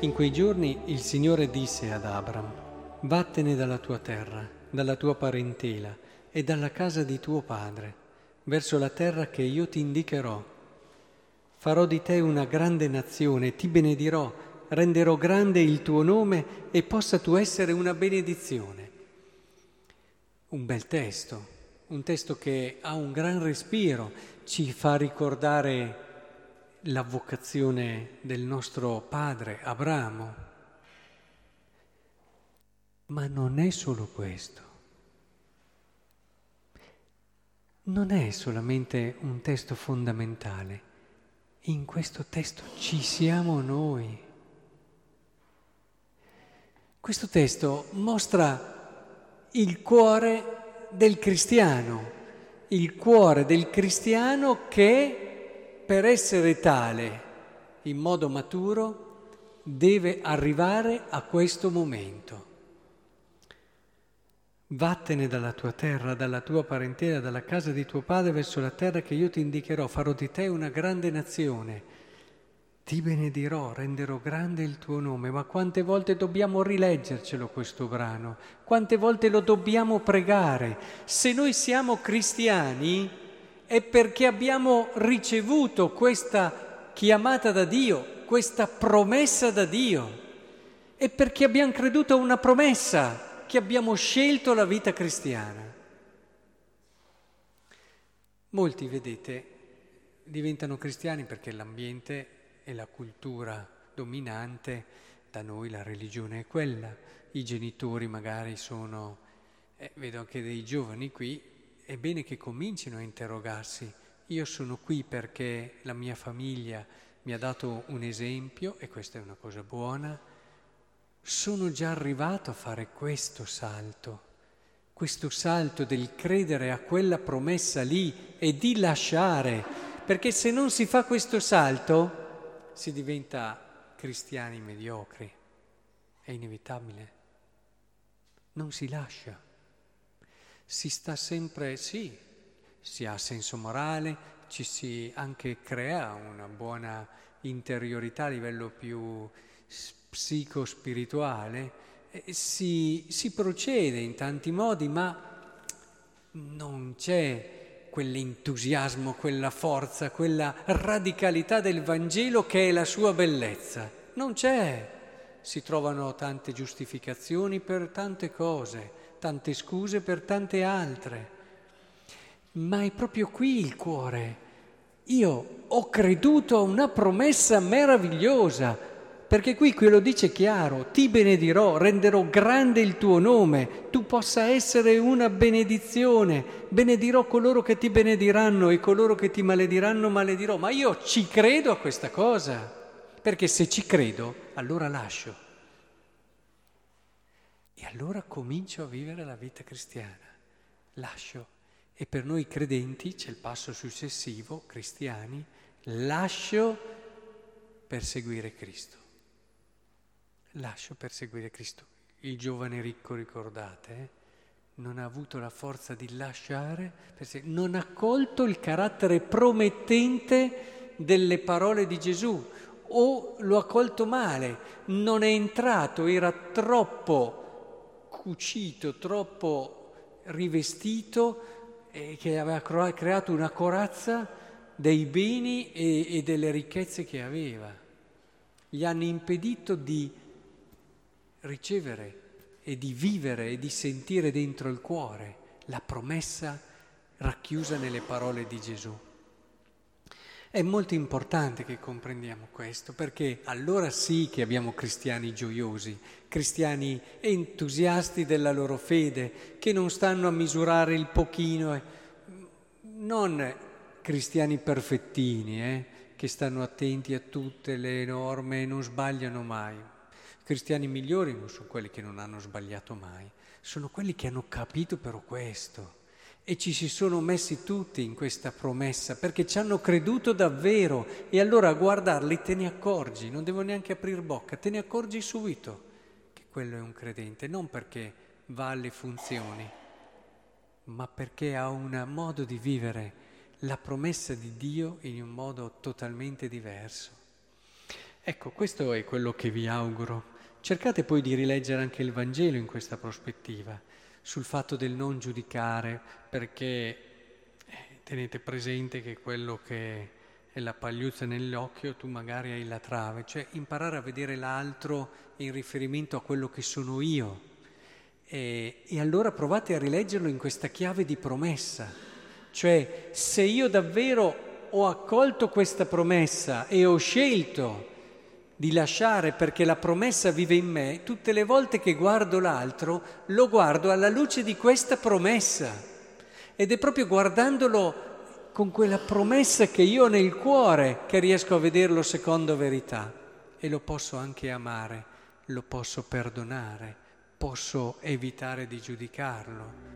In quei giorni il Signore disse ad Abram, vattene dalla tua terra, dalla tua parentela e dalla casa di tuo padre, verso la terra che io ti indicherò. Farò di te una grande nazione, ti benedirò, renderò grande il tuo nome e possa tu essere una benedizione. Un bel testo, un testo che ha un gran respiro, ci fa ricordare la vocazione del nostro padre Abramo. Ma non è solo questo. Non è solamente un testo fondamentale. In questo testo ci siamo noi. Questo testo mostra il cuore del cristiano, il cuore del cristiano che per essere tale in modo maturo deve arrivare a questo momento. Vattene dalla tua terra, dalla tua parentela, dalla casa di tuo padre verso la terra che io ti indicherò, farò di te una grande nazione. Ti benedirò, renderò grande il tuo nome, ma quante volte dobbiamo rileggercelo questo brano? Quante volte lo dobbiamo pregare? Se noi siamo cristiani, è perché abbiamo ricevuto questa chiamata da Dio, questa promessa da Dio. È perché abbiamo creduto a una promessa che abbiamo scelto la vita cristiana. Molti, vedete, diventano cristiani perché l'ambiente e la cultura dominante, da noi la religione è quella, i genitori magari sono, eh, vedo anche dei giovani qui, è bene che comincino a interrogarsi. Io sono qui perché la mia famiglia mi ha dato un esempio e questa è una cosa buona. Sono già arrivato a fare questo salto, questo salto del credere a quella promessa lì e di lasciare, perché se non si fa questo salto si diventa cristiani mediocri, è inevitabile, non si lascia si sta sempre, sì, si ha senso morale, ci si anche crea una buona interiorità a livello più psico-spirituale, si, si procede in tanti modi, ma non c'è quell'entusiasmo, quella forza, quella radicalità del Vangelo che è la sua bellezza. Non c'è. Si trovano tante giustificazioni per tante cose tante scuse per tante altre. Ma è proprio qui il cuore. Io ho creduto a una promessa meravigliosa, perché qui quello dice chiaro, ti benedirò, renderò grande il tuo nome, tu possa essere una benedizione, benedirò coloro che ti benediranno e coloro che ti malediranno maledirò, ma io ci credo a questa cosa, perché se ci credo allora lascio. E allora comincio a vivere la vita cristiana, lascio. E per noi credenti c'è il passo successivo, cristiani, lascio per seguire Cristo. Lascio per seguire Cristo. Il giovane ricco, ricordate, eh? non ha avuto la forza di lasciare, non ha colto il carattere promettente delle parole di Gesù o lo ha colto male, non è entrato, era troppo cucito, troppo rivestito, eh, che aveva creato una corazza dei beni e, e delle ricchezze che aveva. Gli hanno impedito di ricevere e di vivere e di sentire dentro il cuore la promessa racchiusa nelle parole di Gesù. È molto importante che comprendiamo questo, perché allora sì che abbiamo cristiani gioiosi, cristiani entusiasti della loro fede, che non stanno a misurare il pochino, eh. non cristiani perfettini, eh, che stanno attenti a tutte le norme e non sbagliano mai. Cristiani migliori non sono quelli che non hanno sbagliato mai, sono quelli che hanno capito però questo e ci si sono messi tutti in questa promessa perché ci hanno creduto davvero e allora a guardarli te ne accorgi, non devo neanche aprire bocca, te ne accorgi subito che quello è un credente, non perché va alle funzioni, ma perché ha un modo di vivere la promessa di Dio in un modo totalmente diverso. Ecco, questo è quello che vi auguro. Cercate poi di rileggere anche il Vangelo in questa prospettiva, sul fatto del non giudicare, perché eh, tenete presente che quello che è la pagliuzza nell'occhio, tu magari hai la trave, cioè imparare a vedere l'altro in riferimento a quello che sono io. E, e allora provate a rileggerlo in questa chiave di promessa, cioè se io davvero ho accolto questa promessa e ho scelto di lasciare perché la promessa vive in me, tutte le volte che guardo l'altro lo guardo alla luce di questa promessa. Ed è proprio guardandolo con quella promessa che io ho nel cuore che riesco a vederlo secondo verità. E lo posso anche amare, lo posso perdonare, posso evitare di giudicarlo.